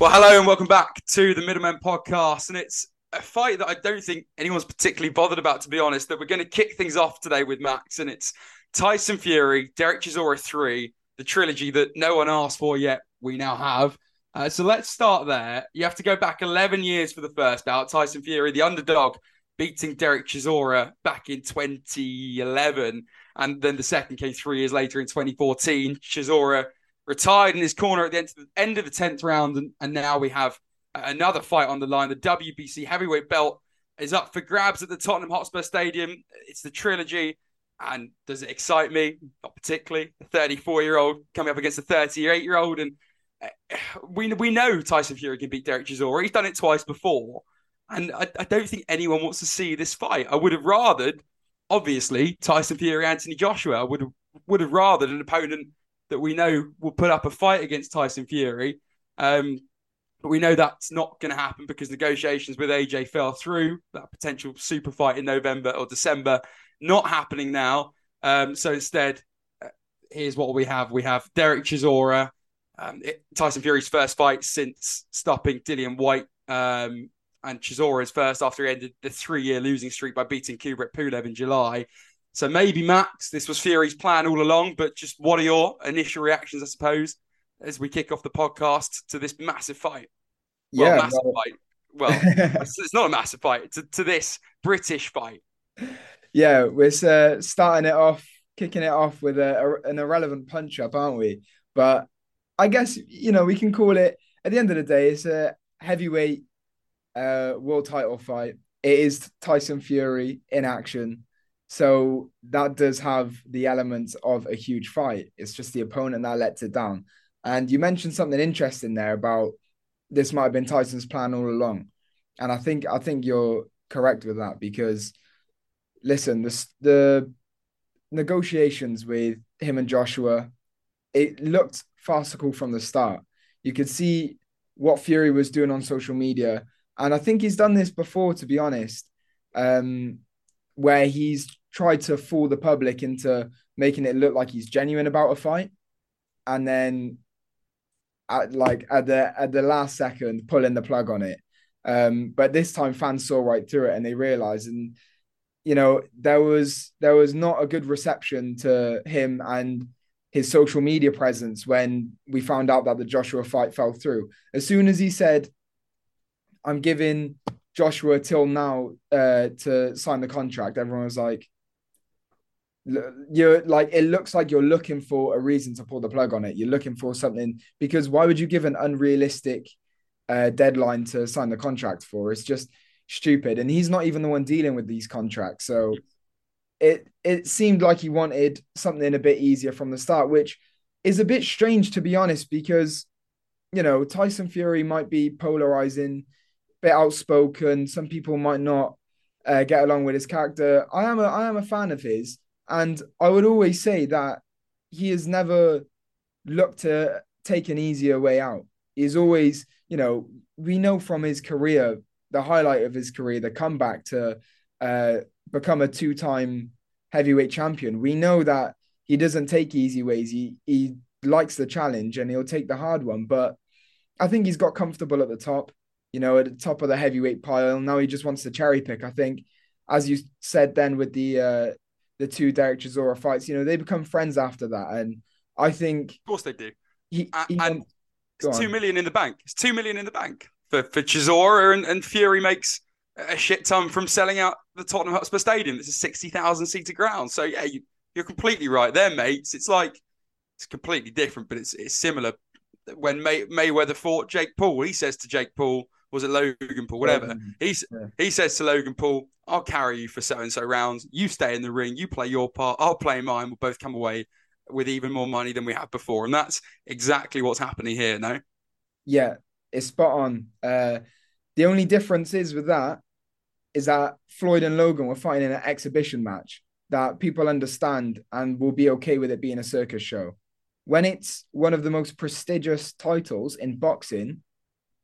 Well, hello and welcome back to the Middlemen podcast. And it's a fight that I don't think anyone's particularly bothered about, to be honest. That we're going to kick things off today with Max, and it's Tyson Fury, Derek Chisora 3, the trilogy that no one asked for yet. We now have. Uh, so let's start there. You have to go back 11 years for the first bout. Tyson Fury, the underdog, beating Derek Chisora back in 2011. And then the second came three years later in 2014. Chisora retired in his corner at the end of the, end of the 10th round. And, and now we have another fight on the line. The WBC heavyweight belt is up for grabs at the Tottenham Hotspur Stadium. It's the trilogy. And does it excite me? Not particularly. A 34 year old coming up against a 38 year old. And uh, we, we know Tyson Fury can beat Derek Chisora. He's done it twice before. And I, I don't think anyone wants to see this fight. I would have rathered, obviously, Tyson Fury, Anthony Joshua. I would have, would have rathered an opponent that we know will put up a fight against Tyson Fury. Um, but we know that's not going to happen because negotiations with AJ fell through. That potential super fight in November or December not happening now. Um, so instead, uh, here's what we have: we have Derek Chisora, um, Tyson Fury's first fight since stopping Dillian Whyte, um, and Chisora's first after he ended the three-year losing streak by beating Kubrat Pulev in July. So maybe Max, this was Fury's plan all along. But just what are your initial reactions, I suppose, as we kick off the podcast to this massive fight? Well, yeah, massive well... fight. Well, it's, it's, not a massive fight. To, to this British fight. Yeah, we're uh, starting it off, kicking it off with a, a, an irrelevant punch up, aren't we? But I guess you know we can call it. At the end of the day, it's a heavyweight uh, world title fight. It is Tyson Fury in action. So that does have the elements of a huge fight. It's just the opponent that lets it down. And you mentioned something interesting there about this might have been Tyson's plan all along. And I think I think you're correct with that because listen, the the negotiations with him and Joshua, it looked farcical from the start. You could see what Fury was doing on social media. And I think he's done this before, to be honest, um, where he's tried to fool the public into making it look like he's genuine about a fight, and then at like at the at the last second pulling the plug on it. Um, but this time fans saw right through it and they realized and you know there was there was not a good reception to him and his social media presence when we found out that the Joshua fight fell through. As soon as he said, I'm giving Joshua till now uh, to sign the contract, everyone was like, you're like it looks like you're looking for a reason to pull the plug on it. You're looking for something because why would you give an unrealistic uh, deadline to sign the contract for? It's just stupid, and he's not even the one dealing with these contracts. So it it seemed like he wanted something a bit easier from the start, which is a bit strange to be honest, because you know Tyson Fury might be polarizing, bit outspoken. Some people might not uh, get along with his character. I am a I am a fan of his and I would always say that he has never looked to take an easier way out. He's always, you know, we know from his career, the highlight of his career, the comeback to uh, become a two time heavyweight champion. We know that he doesn't take easy ways. He, he likes the challenge and he'll take the hard one. But I think he's got comfortable at the top, you know, at the top of the heavyweight pile. Now he just wants to cherry pick. I think, as you said then with the uh, the two Derek Chisora fights. You know, they become friends after that, and I think, of course, they do. He, he and it's two million in the bank. It's two million in the bank for for Chisora, and, and Fury makes a shit ton from selling out the Tottenham Hotspur Stadium. It's a sixty thousand seater ground. So yeah, you, you're completely right there, mates. It's like it's completely different, but it's it's similar. When May, Mayweather fought Jake Paul, he says to Jake Paul, was it Logan Paul, whatever. He's yeah. he says to Logan Paul, "I'll carry you for so and so rounds. You stay in the ring. You play your part. I'll play mine. We'll both come away with even more money than we had before." And that's exactly what's happening here. No. Yeah, it's spot on. Uh, the only difference is with that is that Floyd and Logan were fighting in an exhibition match that people understand and will be okay with it being a circus show. When it's one of the most prestigious titles in boxing,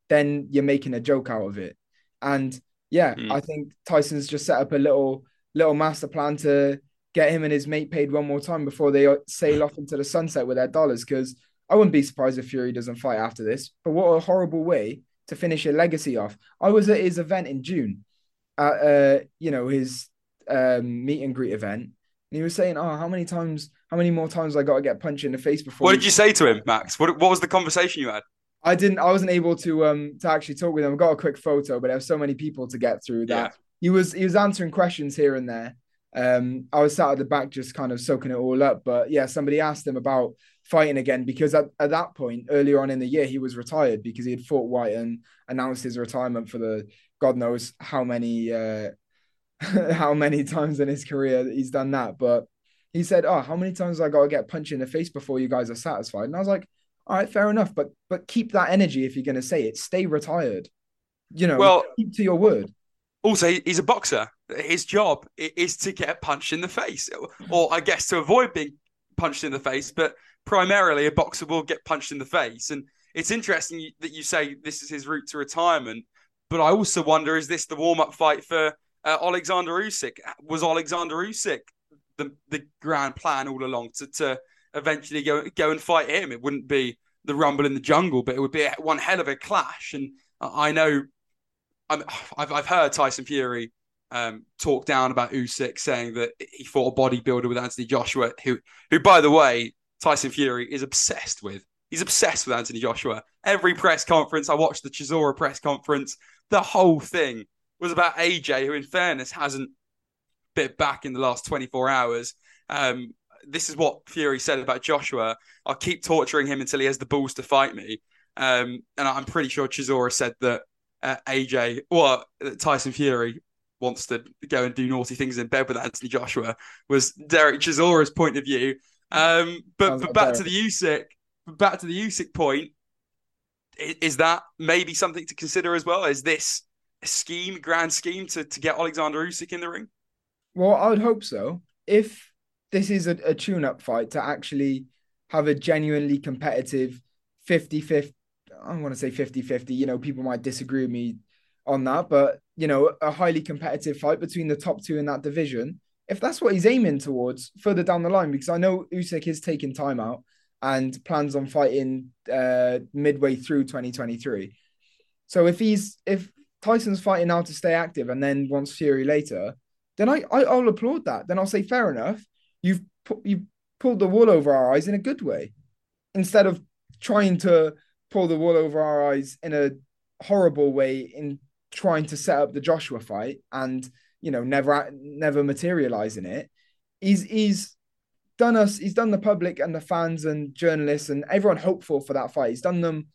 then you're making a joke out of it. And yeah, mm. I think Tyson's just set up a little little master plan to get him and his mate paid one more time before they sail off into the sunset with their dollars. Because I wouldn't be surprised if Fury doesn't fight after this. But what a horrible way to finish a legacy off. I was at his event in June, at uh, you know his um, meet and greet event, and he was saying, "Oh, how many times, how many more times I got to get punched in the face before?" What did you say to him, Max? What What was the conversation you had? I didn't. I wasn't able to um to actually talk with him. I got a quick photo, but there were so many people to get through that yeah. he was he was answering questions here and there. Um, I was sat at the back just kind of soaking it all up. But yeah, somebody asked him about fighting again because at, at that point earlier on in the year he was retired because he had fought Whyte and announced his retirement for the God knows how many uh how many times in his career he's done that. But he said, "Oh, how many times I got to get punched in the face before you guys are satisfied?" And I was like, "All right, fair enough, but but keep that energy if you're going to say it. Stay retired. You know, well, keep to your word." Also, he's a boxer. His job is to get punched in the face, or I guess to avoid being punched in the face. But primarily, a boxer will get punched in the face. And it's interesting that you say this is his route to retirement. But I also wonder: is this the warm-up fight for uh, Alexander Usyk? Was Alexander Usyk the the grand plan all along to to eventually go go and fight him? It wouldn't be the Rumble in the Jungle, but it would be one hell of a clash. And I know i have I've heard Tyson Fury um, talk down about Usyk, saying that he fought a bodybuilder with Anthony Joshua, who who by the way Tyson Fury is obsessed with. He's obsessed with Anthony Joshua. Every press conference, I watched the Chisora press conference. The whole thing was about AJ, who, in fairness, hasn't bit back in the last 24 hours. Um, this is what Fury said about Joshua. I'll keep torturing him until he has the balls to fight me. Um, and I'm pretty sure Chisora said that uh, AJ or Tyson Fury wants to go and do naughty things in bed with Anthony Joshua was Derek Chisora's point of view. Um, but, but back to the Usyk, back to the Usyk point, is, is, that maybe something to consider as well? Is this a scheme, grand scheme to, to get Alexander Usyk in the ring? Well, I would hope so. If this is a, a tune-up fight to actually have a genuinely competitive 50-50, I want to say 50-50, you know, people might disagree with me on that, but you know, a highly competitive fight between the top two in that division. If that's what he's aiming towards further down the line, because I know Usyk is taking time out and plans on fighting uh, midway through 2023. So if he's if Tyson's fighting now to stay active and then wants Fury later, then I, I will applaud that. Then I'll say fair enough. You've pu- you pulled the wool over our eyes in a good way, instead of trying to pull the wool over our eyes in a horrible way in trying to set up the Joshua fight and you know never never materializing it. He's he's done us. He's done the public and the fans and journalists and everyone hopeful for that fight. He's done them.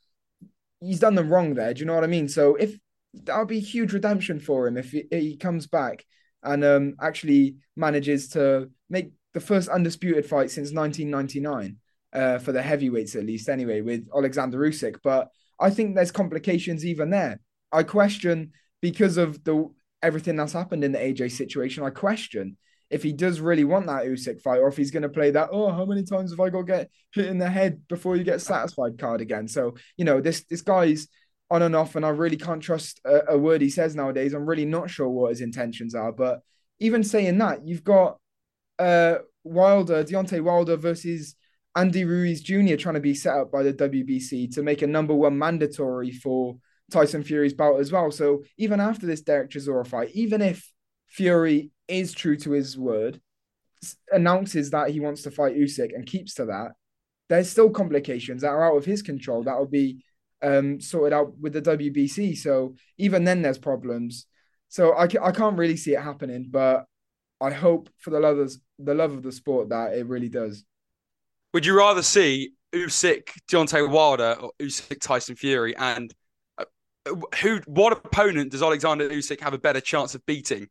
He's done them wrong there. Do you know what I mean? So if that would be huge redemption for him if he, he comes back and um, actually manages to make the first undisputed fight since 1999 uh, for the heavyweights, at least, anyway, with Alexander Usyk. But I think there's complications even there. I question because of the everything that's happened in the AJ situation. I question if he does really want that Usyk fight, or if he's going to play that. Oh, how many times have I got get hit in the head before you get satisfied card again? So you know this this guy's on and off, and I really can't trust a, a, word he says nowadays. I'm really not sure what his intentions are. But even saying that, you've got uh, Wilder, Deontay Wilder versus Andy Ruiz Jr. trying to be set up by the WBC to make a number one mandatory for Tyson Fury's bout as well. So even after this Derek Chisora fight, even if Fury is true to his word, announces that he wants to fight Usyk and keeps to that, there's still complications that are out of his control that will be um, sorted out with the WBC. So even then, there's problems. So I, I can't really see it happening, but I hope for the love of the love of the sport that it really does. Would you rather see Usyk, Deontay Wilder, or Usyk, Tyson Fury, and uh, who? What opponent does Alexander Usyk have a better chance of beating?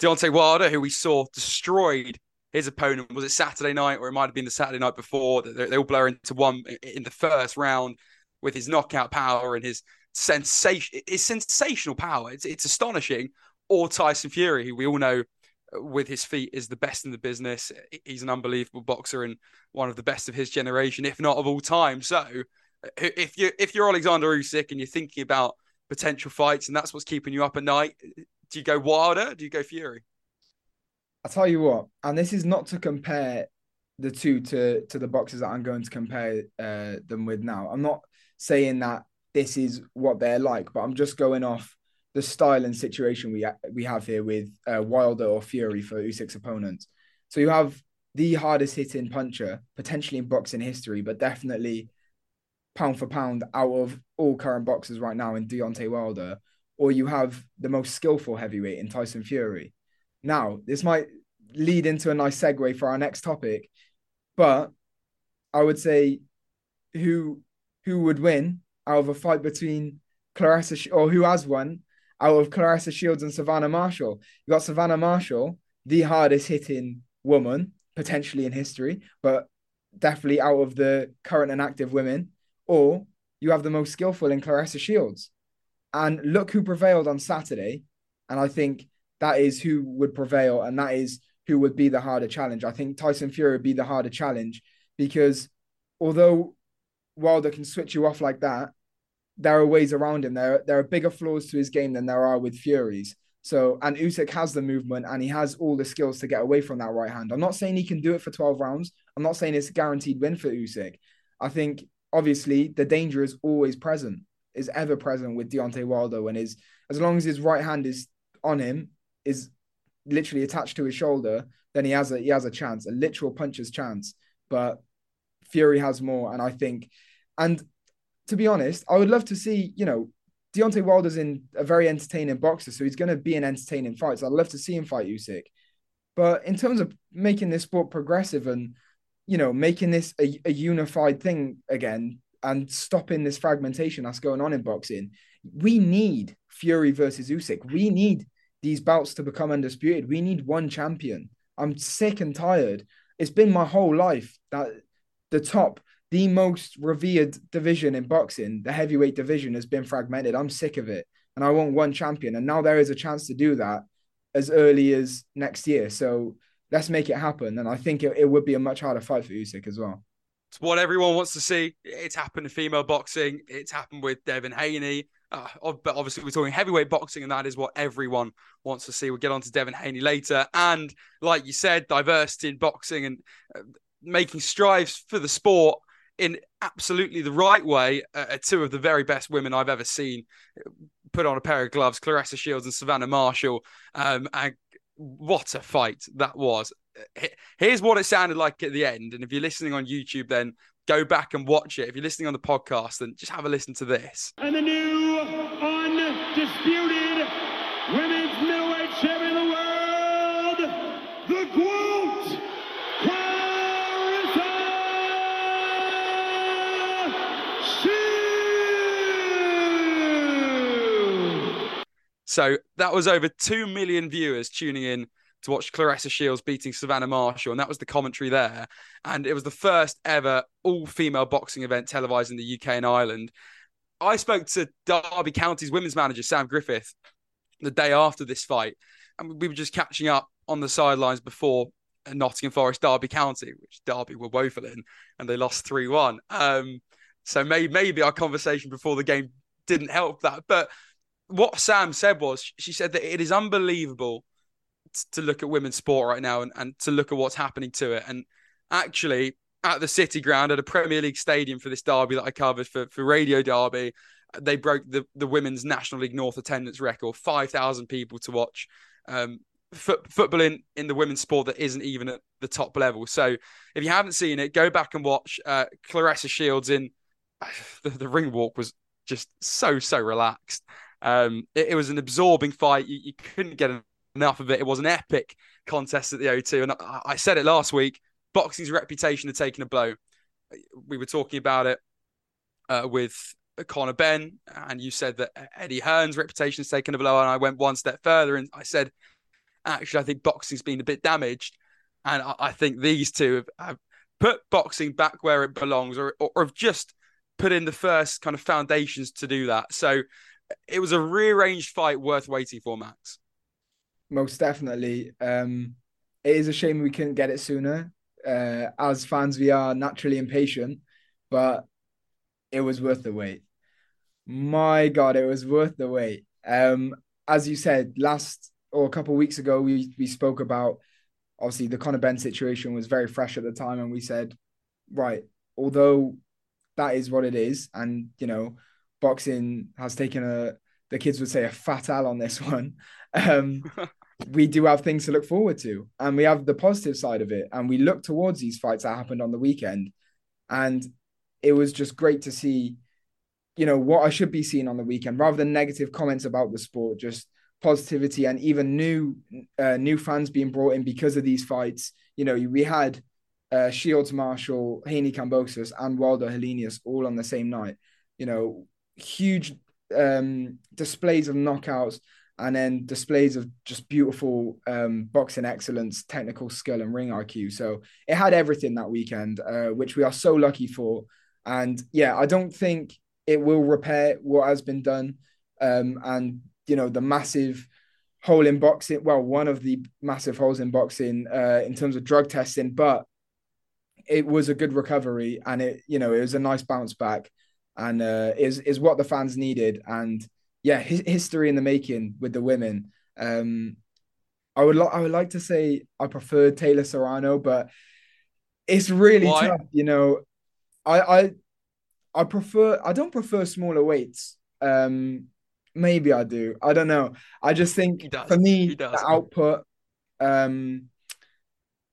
Deontay Wilder, who we saw destroyed his opponent. Was it Saturday night, or it might have been the Saturday night before? They, they all blur into one in the first round with his knockout power and his sensation, his sensational power. It's it's astonishing. Or Tyson Fury, who we all know uh, with his feet is the best in the business. He's an unbelievable boxer and one of the best of his generation, if not of all time. So, uh, if you if you're Alexander Usyk and you're thinking about potential fights and that's what's keeping you up at night, do you go Wilder? Do you go Fury? I tell you what, and this is not to compare the two to to the boxes that I'm going to compare uh, them with now. I'm not saying that this is what they're like, but I'm just going off the style and situation we we have here with uh, Wilder or Fury for Usyk's opponents. So you have the hardest hitting puncher potentially in boxing history, but definitely pound for pound out of all current boxers right now in Deontay Wilder, or you have the most skillful heavyweight in Tyson Fury. Now, this might lead into a nice segue for our next topic, but I would say who who would win out of a fight between Claressa or who has won out of Claressa Shields and Savannah Marshall. You got Savannah Marshall, the hardest hitting woman potentially in history, but definitely out of the current and active women, or you have the most skillful in Claressa Shields. And look who prevailed on Saturday. And I think that is who would prevail, and that is who would be the harder challenge. I think Tyson Fury would be the harder challenge because although Wilder can switch you off like that, there are ways around him. There, there are bigger flaws to his game than there are with Fury's. So, and Usyk has the movement and he has all the skills to get away from that right hand. I'm not saying he can do it for 12 rounds. I'm not saying it's a guaranteed win for Usyk. I think obviously the danger is always present, is ever present with Deontay Wilder when his as long as his right hand is on him, is literally attached to his shoulder, then he has a he has a chance, a literal puncher's chance. But Fury has more, and I think, and to be honest, I would love to see, you know, Deontay Wilder's in a very entertaining boxer, so he's going to be an entertaining fight. So I'd love to see him fight Usyk. But in terms of making this sport progressive and, you know, making this a, a unified thing again and stopping this fragmentation that's going on in boxing, we need Fury versus Usyk. We need these bouts to become undisputed. We need one champion. I'm sick and tired. It's been my whole life that the top the most revered division in boxing, the heavyweight division, has been fragmented. I'm sick of it. And I want one champion. And now there is a chance to do that as early as next year. So let's make it happen. And I think it, it would be a much harder fight for Usyk as well. It's what everyone wants to see. It's happened in female boxing. It's happened with Devin Haney. Uh, but obviously, we're talking heavyweight boxing, and that is what everyone wants to see. We'll get on to Devin Haney later. And like you said, diversity in boxing and uh, making strives for the sport in absolutely the right way uh, two of the very best women I've ever seen put on a pair of gloves, Claressa Shields and Savannah Marshall. Um, and what a fight that was. Here's what it sounded like at the end. And if you're listening on YouTube, then go back and watch it. If you're listening on the podcast, then just have a listen to this. And the undisputed women's middleweight champion of the world, the GOAT, So that was over 2 million viewers tuning in to watch Claressa Shields beating Savannah Marshall. And that was the commentary there. And it was the first ever all female boxing event televised in the UK and Ireland. I spoke to Derby County's women's manager, Sam Griffith, the day after this fight. And we were just catching up on the sidelines before Nottingham Forest Derby County, which Derby were woeful in, and they lost 3 1. Um, so maybe, maybe our conversation before the game didn't help that. But what Sam said was she said that it is unbelievable to look at women's sport right now and, and to look at what's happening to it. And actually, at the City Ground, at a Premier League stadium for this derby that I covered for, for Radio Derby, they broke the, the Women's National League North attendance record 5,000 people to watch um, football in, in the women's sport that isn't even at the top level. So if you haven't seen it, go back and watch uh, Claressa Shields in the, the ring walk was just so, so relaxed. Um, it, it, was an absorbing fight. You, you, couldn't get enough of it. It was an epic contest at the O2. And I, I said it last week boxing's reputation had taken a blow. We were talking about it uh, with Conor Benn, and you said that Eddie Hearn's reputation has taken a blow. And I went one step further and I said, actually, I think boxing's been a bit damaged. And I, I think these two have, have, put boxing back where it belongs or, or, or have just put in the first kind of foundations to do that. So it was a rearranged fight worth waiting for, Max. Most definitely. Um, it is a shame we couldn't get it sooner. Uh, as fans, we are naturally impatient, but it was worth the wait. My God, it was worth the wait. Um, as you said, last or a couple of weeks ago, we we spoke about obviously the Conor Benn situation was very fresh at the time, and we said, right, although that is what it is, and you know, boxing has taken a the kids would say a fat L on this one. Um, we do have things to look forward to, and we have the positive side of it, and we look towards these fights that happened on the weekend, and it was just great to see, you know, what I should be seeing on the weekend rather than negative comments about the sport, just positivity and even new uh, new fans being brought in because of these fights. You know, we had uh, Shields Marshall, Haney Kambosos, and Wilder Helenius all on the same night. You know, huge um, displays of knockouts and then displays of just beautiful um, boxing excellence, technical skill, and ring IQ. So it had everything that weekend, uh, which we are so lucky for. And yeah, I don't think it will repair what has been done. Um, and you know the massive hole in boxing. Well, one of the massive holes in boxing uh, in terms of drug testing, but it was a good recovery, and it you know it was a nice bounce back, and uh, is is what the fans needed. And yeah, his, history in the making with the women. Um, I would lo- I would like to say I prefer Taylor Serrano, but it's really Why? tough. You know, I I I prefer I don't prefer smaller weights. Um, maybe I do. I don't know. I just think for me the output. Um,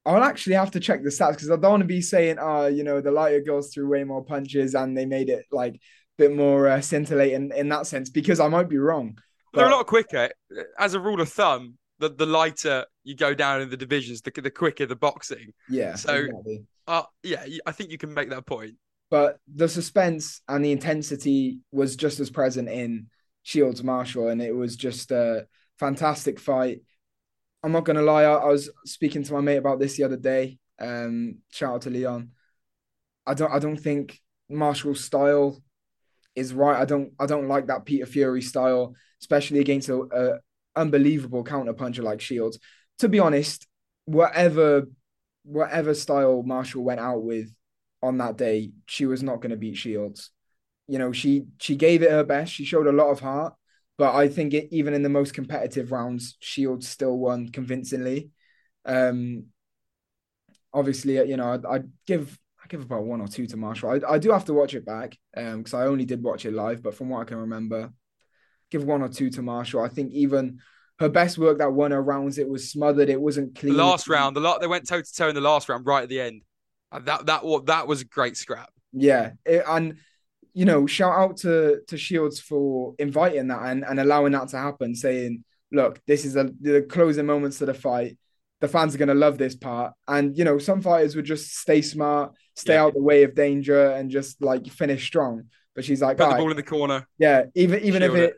I'll actually have to check the stats because I don't want to be saying, "Ah, you know, the lighter girls threw way more punches and they made it like a bit more uh, scintillating in that sense." Because I might be wrong. They're a lot quicker. As a rule of thumb, the, the lighter you go down in the divisions, the, the quicker the boxing. Yeah. So- exactly. Uh, yeah, I think you can make that point. but the suspense and the intensity was just as present in Shields Marshall, and it was just a fantastic fight. I'm not gonna lie, I, I was speaking to my mate about this the other day. Um, shout out to Leon. I don't, I don't think Marshall's style is right. I don't, I don't like that Peter Fury style, especially against a, a unbelievable counter puncher like Shields. To be honest, whatever, whatever style Marshall went out with on that day, she was not going to beat Shields. You know, she she gave it her best. She showed a lot of heart, but I think it, even in the most competitive rounds, Shields still won convincingly. Um, obviously, you know, I'd, I'd give I give about one or two to Marshall. I, I do have to watch it back um because I only did watch it live, but from what I can remember, give one or two to Marshall. I think even her best work that won her rounds, it was smothered. It wasn't The clean. last round, the lot they went toe to toe in the last round, right at the end. And that that what that was a great scrap. Yeah, it, and you know, shout out to to Shields for inviting that and, and allowing that to happen, saying, "Look, this is a, the closing moments to the fight. The fans are gonna love this part." And you know, some fighters would just stay smart, stay Yeah. out the way of danger, and just like finish strong. But she's like, Put "All the ball in the corner. yeah, even even if it, it.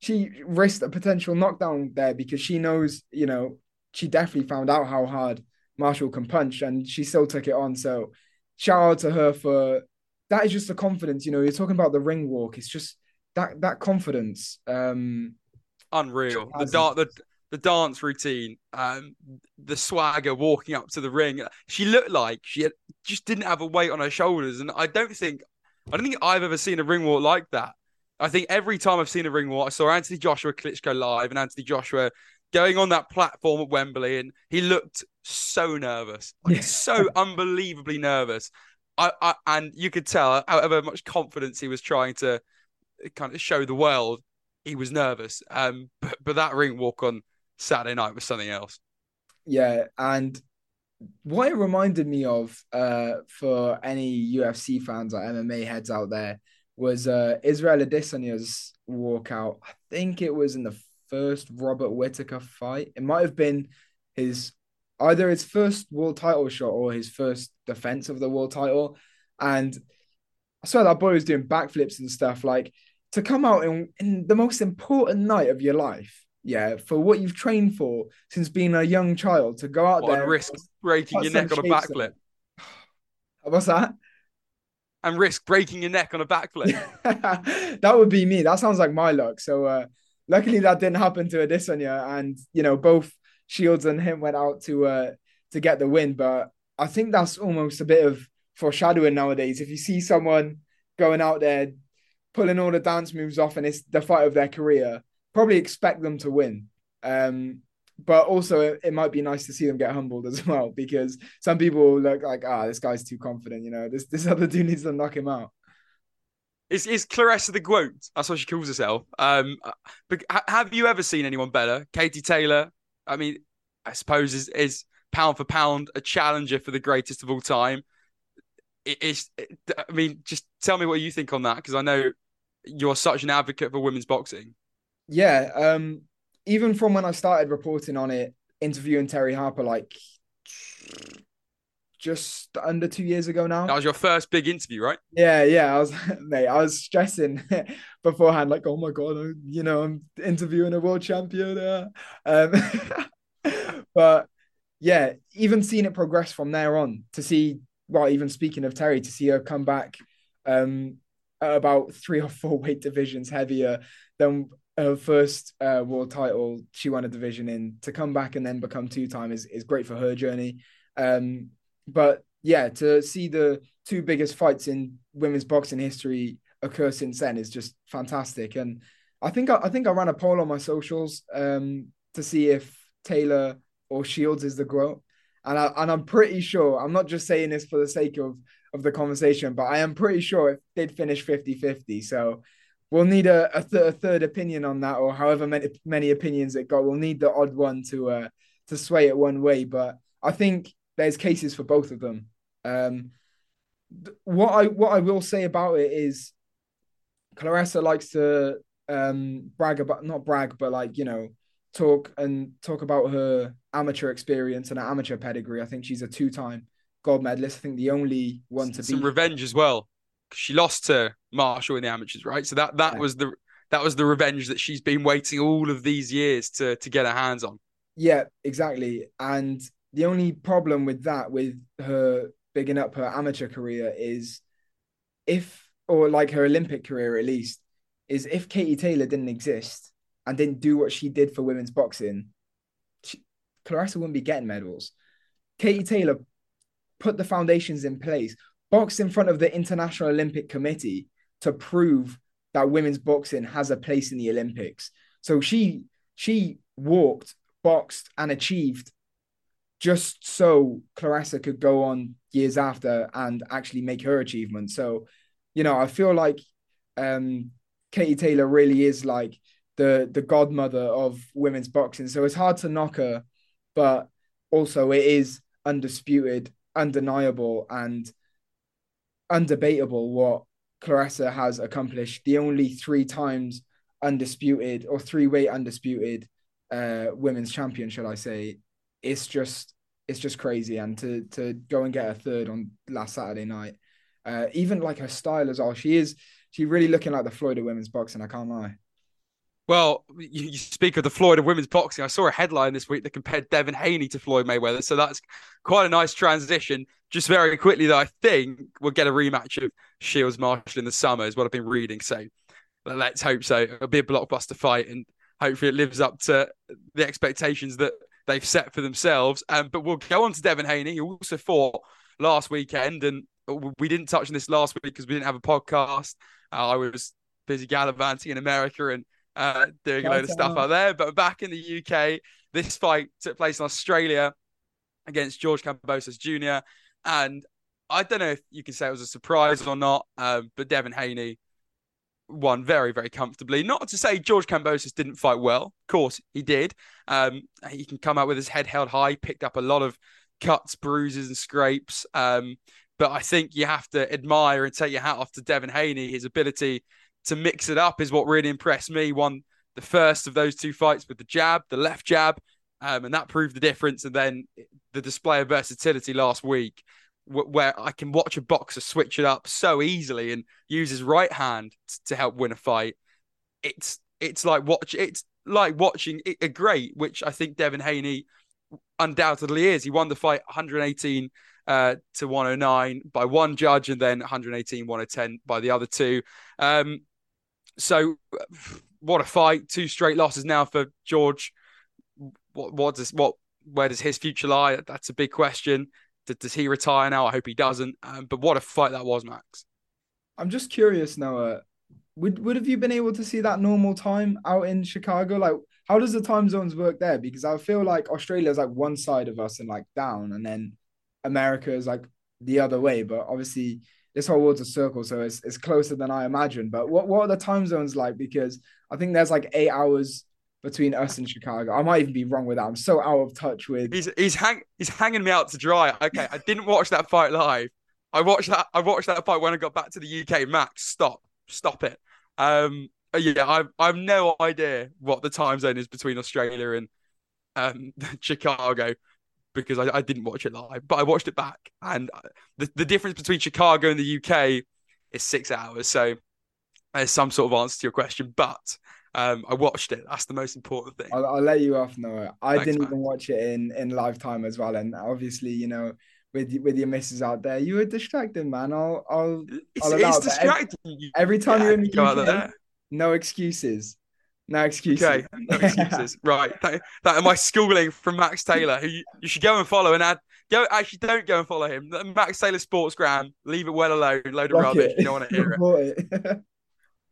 she risked a potential knockdown there because she knows, you know, she definitely found out how hard Marshall can punch, and she still took it on. So, shout out to her for that. Is just the confidence, you know. You're talking about the ring walk. It's just that that confidence. Um, Unreal. The Has- da- the the dance routine, um, the swagger walking up to the ring. She looked like she had, just didn't have a weight on her shoulders, and I don't think I don't think I've ever seen a ring walk like that. I think every time I've seen a ring walk, I saw Anthony Joshua Klitschko live and Anthony Joshua going on that platform at Wembley, and he looked so nervous, like Yeah. so unbelievably nervous. I, I and you could tell, however much confidence he was trying to kind of show the world, he was nervous. Um, but, but that ring walk on Saturday night was something else. yeah, and what it reminded me of, uh, for any UFC fans or MMA heads out there, was uh Israel Adesanya's walkout. I think it was in the first Robert Whitaker fight. It might have been his either his first world title shot or his first defense of the world title. And I swear that boy was doing backflips and stuff. Like to come out in, in the most important night of your life, yeah, for what you've trained for since being a young child, to go out What, there and risk breaking your neck on a backflip. What's that? and risk breaking your neck on a backflip. that would be me. That sounds like my luck. So uh luckily that didn't happen to Adesanya and you know both Shields and him went out to uh to get the win. But I think that's almost a bit of foreshadowing nowadays. If you see someone going out there pulling all the dance moves off and it's the fight of their career, probably expect them to win. Um but also it, it, might be nice to see them get humbled as well because some people look like ah this guy's too confident you know this this other dude needs to knock him out is is Claressa the Goat? That's what she calls herself. Um, but have you ever seen anyone better? Katie Taylor. I mean, I suppose is is pound for pound a challenger for the greatest of all time. It is. I mean, just tell me what you think on that because I know you're such an advocate for women's boxing. Yeah. Um. Even from when I started reporting on it, interviewing Terri Harper, like just under two years ago now. That was your first big interview, right? Yeah, yeah. I was, mate, I was stressing beforehand, like, oh my god, I, you know, I'm interviewing a world champion. Uh. Um, but yeah, even seeing it progress from there on to see, well, even speaking of Terri, to see her come back um, about three or four weight divisions heavier than her first uh, world title. She won a division in to come back and then become two time is is great for her journey. Um, but yeah, to see the two biggest fights in women's boxing history occur since then is just fantastic. And I think I, I think I ran a poll on my socials um, to see if Taylor or Shields is the GOAT. And I and I'm pretty sure, I'm not just saying this for the sake of of the conversation, but I am pretty sure it did finish 50-50. So we'll need a, a, th- a, third opinion on that, or however many many opinions it got. We'll need the odd one to uh to sway it one way. But I think there's cases for both of them. Um, what I what I will say about it is, Claressa likes to um, brag about not brag, but like you know talk and talk about her amateur experience and her amateur pedigree. I think she's a two time gold medalist. I think the only one to some be revenge as well. She lost to Marshall in the amateurs, right? So that that yeah. was the that was the revenge that she's been waiting all of these years to to get her hands on. Yeah, exactly. And the only problem with that, with her bigging up her amateur career, is if, or like her Olympic career at least, is if Katie Taylor didn't exist and didn't do what she did for women's boxing, she, Claressa wouldn't be getting medals. Katie Taylor put the foundations in place, boxed in front of the International Olympic Committee to prove that women's boxing has a place in the Olympics. So she she walked, boxed, and achieved just so Claressa could go on years after and actually make her achievement. So, you know, I feel like um, Katie Taylor really is like the the godmother of women's boxing. So it's hard to knock her, but also it is undisputed, undeniable, and undebatable what Claressa has accomplished. The only three times undisputed or three weight undisputed uh, women's champion, shall I say, it's just it's just crazy. And to to go and get a third on last Saturday night, uh, even like her style as well, she is she really looking like the of women's boxing. I can't lie. Well, you, you, speak of the Floyd of women's boxing. I saw a headline this week that compared Devin Haney to Floyd Mayweather, so that's quite a nice transition. Just very quickly, though, I think we'll get a rematch of Shields Marshall in the summer, is what I've been reading. So let's hope so. It'll be a blockbuster fight, and hopefully it lives up to the expectations that they've set for themselves. Um, but we'll go on to Devin Haney, who also fought last weekend, and we didn't touch on this last week because we didn't have a podcast. Uh, I was busy gallivanting in America and uh, doing a load of stuff out there. But back in the UK, this fight took place in Australia against George Kambosos Jr. And I don't know if you can say it was a surprise or not, um, but Devin Haney won very, very comfortably. Not to say George Kambosos didn't fight well. Of course, he did. Um, he can come out with his head held high, picked up a lot of cuts, bruises, and scrapes. Um, but I think you have to admire and take your hat off to Devin Haney. His ability to mix it up is what really impressed me. Won the first of those two fights with the jab, the left jab, um, and that proved the difference. And then the display of versatility last week where I can watch a boxer switch it up so easily and use his right hand to help win a fight. It's it's like watch it's like watching a great, which I think Devin Haney undoubtedly is. He won the fight 118 uh, to 109 by one judge, and then 118 110 by the other two. Um, so what a fight! Two straight losses now for George. What what does what where does his future lie? That's a big question does he retire now? I hope he doesn't. Um, but what a fight that was, Max. I'm just curious, Noah. Would would have you been able to see that normal time out in Chicago? Like, how does the time zones work there? Because I feel like Australia is like one side of us and like down, and then America is like the other way. But obviously, this whole world's a circle, so it's it's closer than I imagined. But what what are the time zones like? Because I think there's like eight hours between us and Chicago. I might even be wrong with that. I'm so out of touch with. He's he's hang he's hanging me out to dry. Okay, I didn't watch that fight live. I watched that. I watched that fight when I got back to the UK. Max, stop, stop it. Um, yeah, I've I've no idea what the time zone is between Australia and um Chicago because I, I didn't watch it live, but I watched it back, and the the difference between Chicago and the UK is six hours. So there's some sort of answer to your question, but um, I watched it. That's the most important thing. I'll, I'll let you off, Noah. I Thanks, didn't man. even watch it in in lifetime as well, and obviously, you know, with with your misses out there, you were distracted, man. I'll I'll It's, I'll allow it's every- distracting. you. every time Yeah, you're in the go UK, no excuses, no excuses. Okay, no excuses. right, that, that my schooling from Max Taylor, who you, you should go and follow and add. Go actually, don't go and follow him. Max Taylor Sportsgram. Leave it well alone. Load of rubbish. it. You don't want to hear it.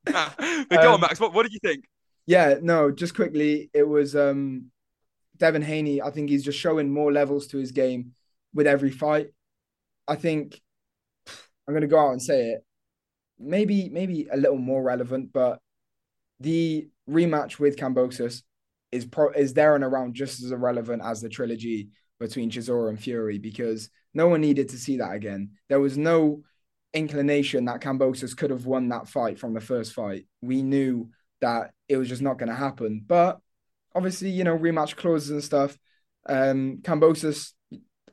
but go on, Um, Max. What, what did you think? Yeah, no, just quickly, it was um Devin Haney. I think he's just showing more levels to his game with every fight. I think I'm gonna go out and say it. Maybe, maybe a little more relevant, but the rematch with Kambosos is pro is there and around just as irrelevant as the trilogy between Chisora and Fury because no one needed to see that again. There was no inclination that Kambosos could have won that fight from the first fight. We knew that it was just not going to happen. But obviously, you know, rematch clauses and stuff. Um, Kambosos,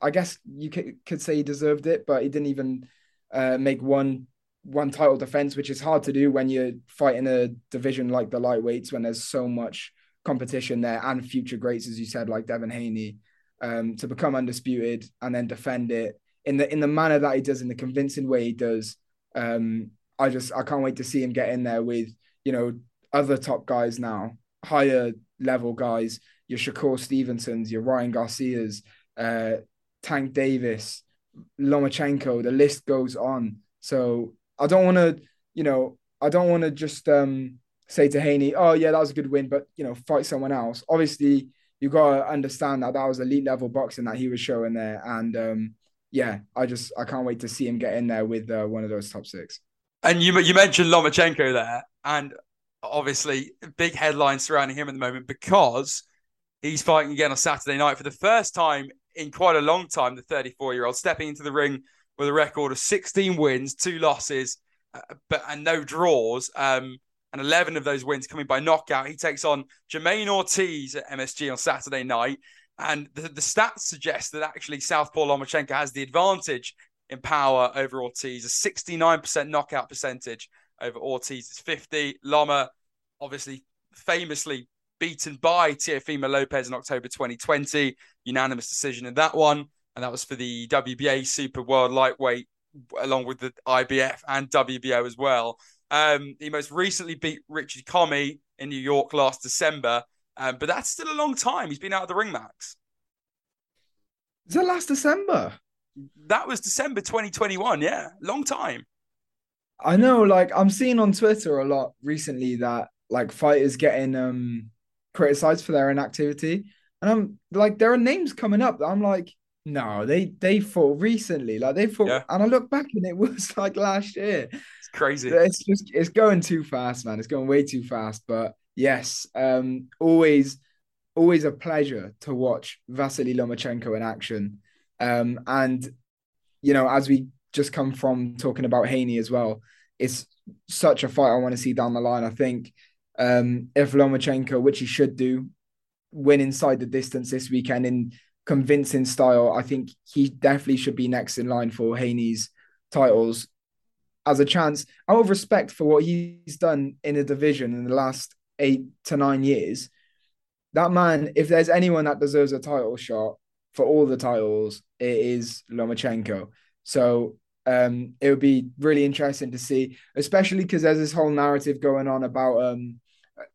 I guess you could, could say he deserved it, but he didn't even uh, make one one title defense, which is hard to do when you're fighting a division like the lightweights when there's so much competition there and future greats, as you said, like Devin Haney, um, to become undisputed and then defend it in the in the manner that he does, in the convincing way he does. Um, I just I can't wait to see him get in there with you know other top guys now, higher level guys, your Shakur Stevensons, your Ryan Garcias, uh, Tank Davis, Lomachenko. The list goes on. So I don't want to, you know, I don't want to just um, say to Haney, "Oh yeah, that was a good win," but you know, fight someone else. Obviously, you gotta understand that that was elite level boxing that he was showing there, and um, yeah, I just I can't wait to see him get in there with uh, one of those top six. And you you mentioned Lomachenko there, and obviously big headlines surrounding him at the moment because he's fighting again on Saturday night for the first time in quite a long time. The 34 year old stepping into the ring with a record of 16 wins, two losses, uh, but and no draws. Um, and 11 of those wins coming by knockout. He takes on Jamaine Ortiz at MSG on Saturday night. And the, the stats suggest that actually Southpaw Lomachenko has the advantage in power over Ortiz, a 69% knockout percentage over Ortiz's 50. Loma, obviously, famously beaten by Teofimo Lopez in October 2020, unanimous decision in that one. And that was for the WBA Super World Lightweight, along with the IBF and WBO as well. Um, he most recently beat Richard Commey in New York last December, um, but that's still a long time. He's been out of the ring, Max. Is that last December? That was December 2021. Yeah, long time. I know, like I'm seeing on Twitter a lot recently that like fighters getting um criticized for their inactivity, and I'm like, there are names coming up that I'm like, no, they they fought recently, like they fought, Yeah. and I look back and it was like last year. It's crazy. It's just it's going too fast, man. It's going way too fast. But yes, um, always always a pleasure to watch Vasily Lomachenko in action. Um, and you know, as we just come from talking about Haney as well, it's such a fight I want to see down the line. I think um, if Lomachenko, which he should do, win inside the distance this weekend in convincing style, I think he definitely should be next in line for Haney's titles as a chance out of respect for what he's done in a division in the last eight to nine years. That man, if there's anyone that deserves a title shot for all the titles, it is Lomachenko. So um, it would be really interesting to see, especially because there's this whole narrative going on about um,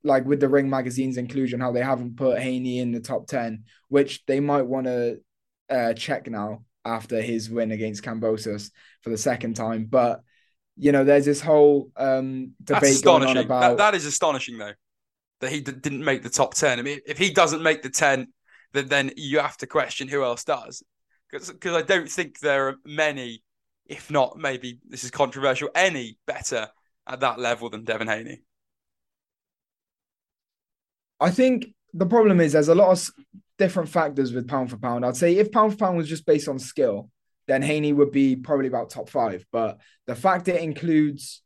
like with the Ring magazine's inclusion, how they haven't put Haney in the top ten, which they might want to uh, check now after his win against Kambosos for the second time. But you know, there's this whole um, debate going on about That, that is astonishing, though. That he d- didn't make the top 10. I mean, if he doesn't make the 10, then, then you have to question who else does. Because I don't think there are many, if not maybe this is controversial, any better at that level than Devin Haney. I think the problem is there's a lot of different factors with pound for pound. I'd say if pound for pound was just based on skill, then Haney would be probably about top five. But the fact it includes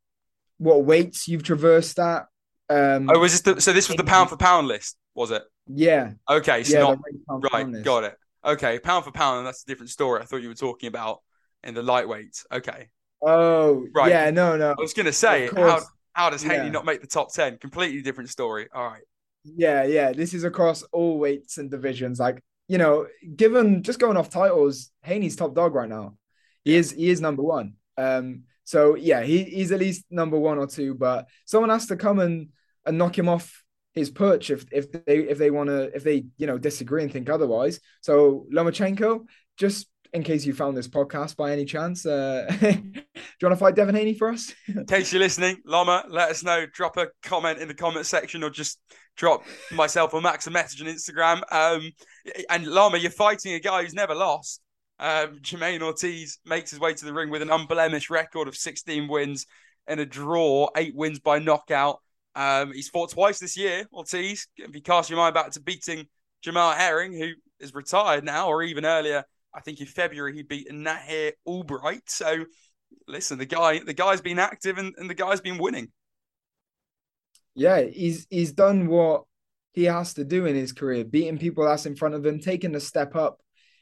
what weights you've traversed at. Um, oh, was this the, so? This was the pound for pound list, was it? Yeah. Okay, so yeah, not right. Got it. Okay, pound for pound, that's a different story. I thought you were talking about in the lightweight. Okay. Oh, right. Yeah, no, no. I was gonna say how how does Haney yeah. not make the top ten? Completely different story. All right. Yeah, yeah. This is across all weights and divisions. Like, you know, given just going off titles, Haney's top dog right now. He is he is number one. Um, so yeah, he, he's at least number one or two, but someone has to come and, and knock him off his perch if if they if they want to if they you know disagree and think otherwise. So Lomachenko, just in case you found this podcast by any chance, uh, do you want to fight Devin Haney for us? in case you're listening, Lama, let us know. Drop a comment in the comment section or just drop myself or Max a message on Instagram. Um, and Lama, you're fighting a guy who's never lost. Um, Jamaine Ortiz makes his way to the ring with an unblemished record of 16 wins and a draw, eight wins by knockout. Um, he's fought twice this year, Ortiz. If you cast your mind back to beating Jamal Herring, who is retired now, or even earlier, I think in February he beat Nahir Albright. So listen, the guy, the guy's been active and, and the guy's been winning. Yeah, he's he's done what he has to do in his career, beating people that's in front of him, taking a step up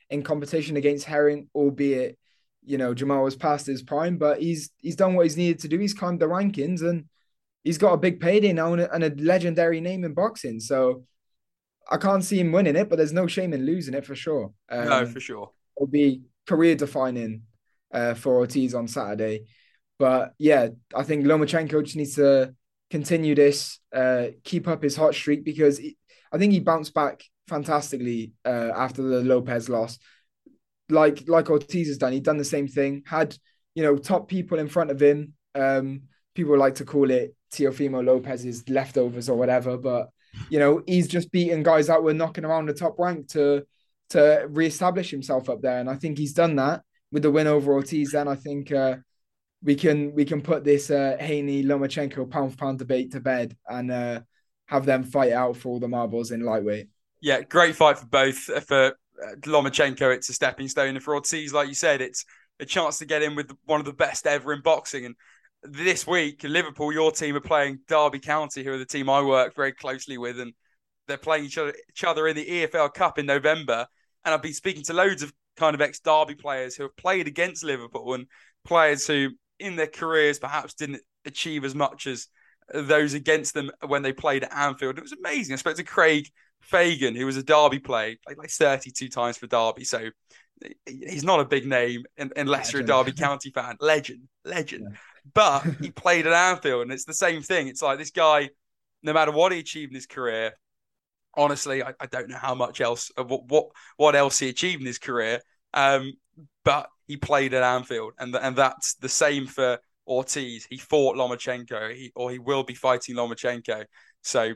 in competition against Herring, albeit you know Jamal was past his prime, but he's he's done what he's needed to do. He's climbed the rankings and he's got a big payday now and a, and a legendary name in boxing. So I can't see him winning it, but there's no shame in losing it for sure. Um, no, for sure It'll be career defining uh, for Ortiz on Saturday. But yeah, I think Lomachenko just needs to continue this, uh, keep up his hot streak because he, I think he bounced back fantastically uh, after the Lopez loss. Like like Ortiz has done, he'd done the same thing. Had you know top people in front of him. Um, people like to call it Teofimo Lopez's leftovers or whatever, but you know he's just beating guys that were knocking around the top rank to to reestablish himself up there. And I think he's done that with the win over Ortiz. Then I think uh, we can we can put this uh, Haney Lomachenko pound for pound debate to bed and uh, have them fight out for all the marbles in lightweight. Yeah, great fight for both. Uh, for uh, Lomachenko, it's a stepping stone, and for Ortiz, like you said, it's a chance to get in with one of the best ever in boxing. And this week, Liverpool, your team are playing Derby County, who are the team I work very closely with, and they're playing each other, each other in the EFL Cup in November. And I've been speaking to loads of kind of ex Derby players who have played against Liverpool and players who, in their careers, perhaps didn't achieve as much as those against them when they played at Anfield. It was amazing. I spoke to Craig Fagan, who was a Derby player, played like 32 times for Derby. So he's not a big name unless you're a Derby County fan. Legend, legend. Yeah. But he played at Anfield, and it's the same thing. It's like this guy, no matter what he achieved in his career, honestly, I, I, don't know how much else, uh, what, what what else he achieved in his career. Um, but he played at Anfield, and and that's the same for Ortiz. He fought Lomachenko, he, or he will be fighting Lomachenko. So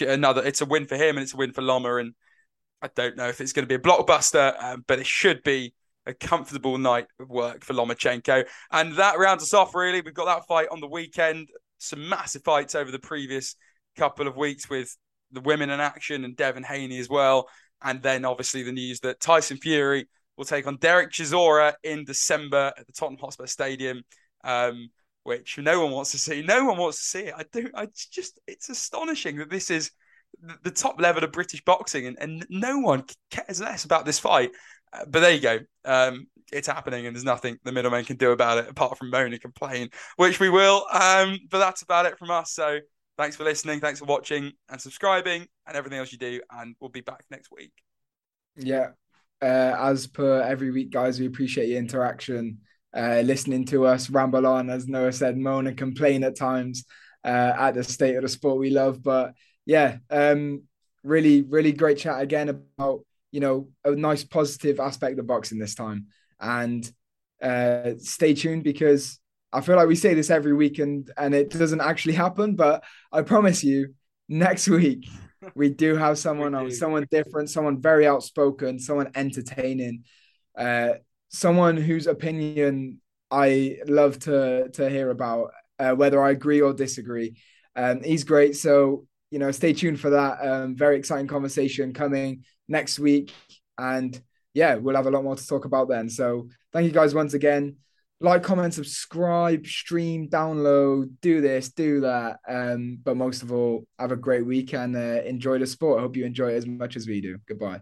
another, it's a win for him, and it's a win for Loma. And I don't know if it's going to be a blockbuster, um, but it should be a comfortable night of work for Lomachenko. And that rounds us off. Really, we've got that fight on the weekend. Some massive fights over the previous couple of weeks with the women in action and Devin Haney as well. And then obviously the news that Tyson Fury will take on Derek Chisora in December at the Tottenham Hotspur Stadium, um, which no one wants to see. No one wants to see it. I do. I just it's astonishing that this is the top level of British boxing, and, and no one cares less about this fight. But there you go. Um, it's happening, and there's nothing the middleman can do about it apart from moan and complain, which we will. Um, but that's about it from us. So Thanks for listening. Thanks for watching and subscribing and everything else you do. And we'll be back next week. Yeah. Uh, as per every week, guys, we appreciate your interaction, uh, listening to us ramble on, as Noah said, moan and complain at times uh, at the state of the sport we love. But yeah, um, really, really great chat again about, you know, a nice positive aspect of boxing this time. And uh, stay tuned because I feel like we say this every week and and it doesn't actually happen, but I promise you, next week we do have someone on, someone different, someone very outspoken, someone entertaining, uh, someone whose opinion I love to to hear about, uh, whether I agree or disagree. Um, he's great, so you know, stay tuned for that. Um, very exciting conversation coming next week, and yeah, we'll have a lot more to talk about then. So thank you guys once again. Like, comment, subscribe, stream, download, do this, do that. Um, but most of all, have a great week and uh, enjoy the sport. I hope you enjoy it as much as we do. Goodbye.